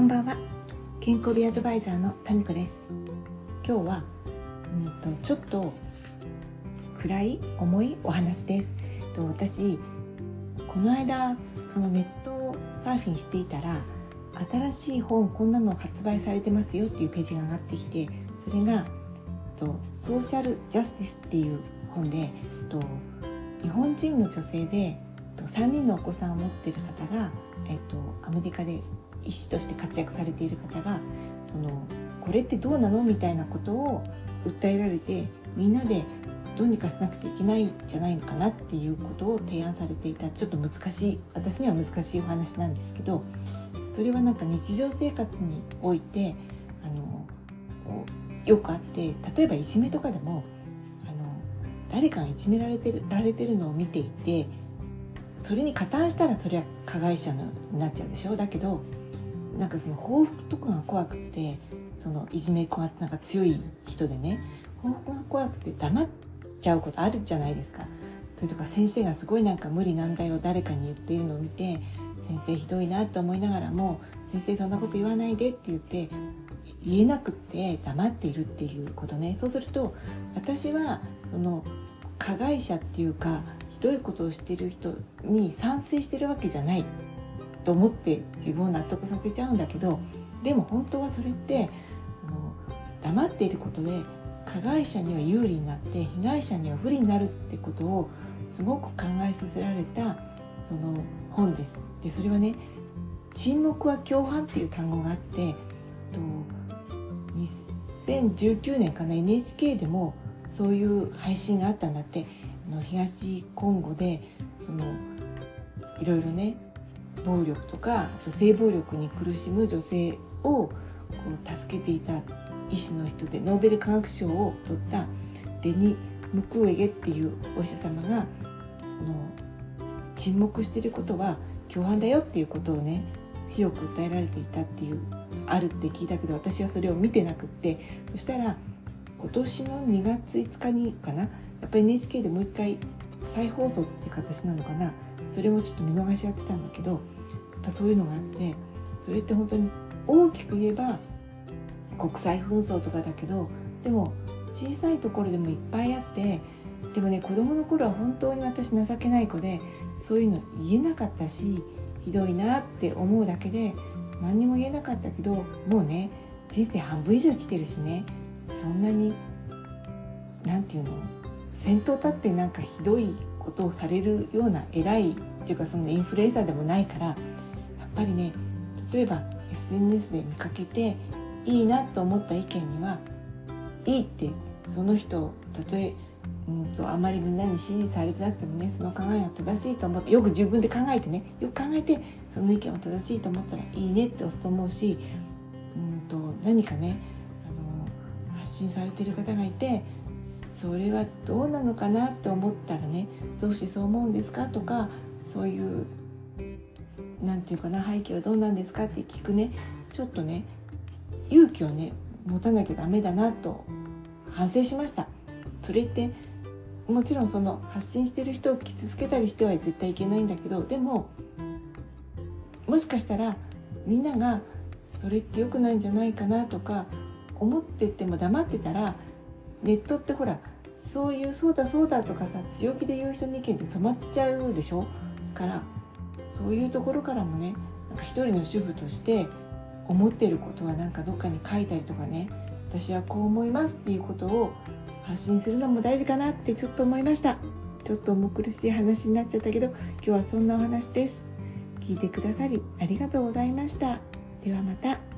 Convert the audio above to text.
こんばんは。健康美アドバイザーのタミコです。今日はうんとちょっと暗い重いお話です。と私この間そのネットをサーフィンしていたら新しい本こんなの発売されてますよっていうページが上がってきてそれがとソーシャルジャスティスっていう本でと日本人の女性で3人のお子さんを持ってる方が、えっと、アメリカで医師として活躍されている方がそのこれってどうなのみたいなことを訴えられてみんなでどうにかしなくちゃいけないんじゃないのかなっていうことを提案されていた。ちょっと難しい私には難しいお話なんですけどそれはなんか日常生活においてあのよくあって例えばいじめとかでもあの誰かがいじめられてるられてるのを見ていてそれに加担したらそれは加害者になっちゃうでしょ？だけどなんかその報復とかが怖くてそのいじめっ子がなんか強い人でね報復が怖くて黙っちゃうことあるじゃないですか。それとか先生がすごいなんか無理難題を誰かに言っているのを見て先生ひどいなと思いながらも先生そんなこと言わないでって言って言えなくって黙っているっていうことねそうすると私はその加害者っていうかひどいうことをしている人に賛成してるわけじゃないと思って自分を納得させちゃうんだけどでも本当はそれって黙っていることで加害者には有利になって被害者には不利になるってことをすごく考えさせられたその本です。でそれはね「沈黙は共犯」っていう単語があってと2019年かな NHK でもそういう配信があったんだっての東コンゴでそのいろいろね暴力とか性暴力に苦しむ女性をこう助けていた医師の人でノーベル化学賞を取ったデニ・ムクウェゲっていうお医者様がその沈黙してることは共犯だよっていうことをね広く訴えられていたっていうあるって聞いたけど私はそれを見てなくってそしたら今年の2月5日にかなやっぱり NHK でもう一回再放送っていう形なのかな。それもちょっと見逃しやってたんだけどやっぱそういうのがあってそれって本当に大きく言えば国際紛争とかだけどでも小さいところでもいっぱいあってでもね子供の頃は本当に私情けない子でそういうの言えなかったしひどいなって思うだけで何にも言えなかったけどもうね人生半分以上生きてるしねそんなに何て言うの？先頭立ってなんかひどいことをされるような偉いっていうかそのインフルエンサーでもないからやっぱりね例えば SNS で見かけていいなと思った意見にはいいってその人たとえうんとあまりみんなに支持されてなくてもねその考えが正しいと思ってよく自分で考えてねよく考えてその意見は正しいと思ったらいいねって押すと思うしうんと何かねあの発信されてる方がいてそれはどうなのかなって思ったらねどうしてそう思うんですかとかそういう何て言うかな背景はどうなんですかって聞くねちょっとね勇気をね持たなきゃダメだなと反省しました。それってもちろんその発信してる人を傷つけたりしては絶対いけないんだけどでももしかしたらみんながそれって良くないんじゃないかなとか思ってても黙ってたらネットってほらそういうそうだそうだとかさ強気で言う人の意見って染まっちゃうでしょ？からそういうところからもねなんか一人の主婦として思ってることはなんかどっかに書いたりとかね私はこう思いますっていうことを発信するのも大事かなってちょっと思いました。ちょっと重苦しい話になっちゃったけど今日はそんなお話です。聞いてくださりありがとうございました。ではまた。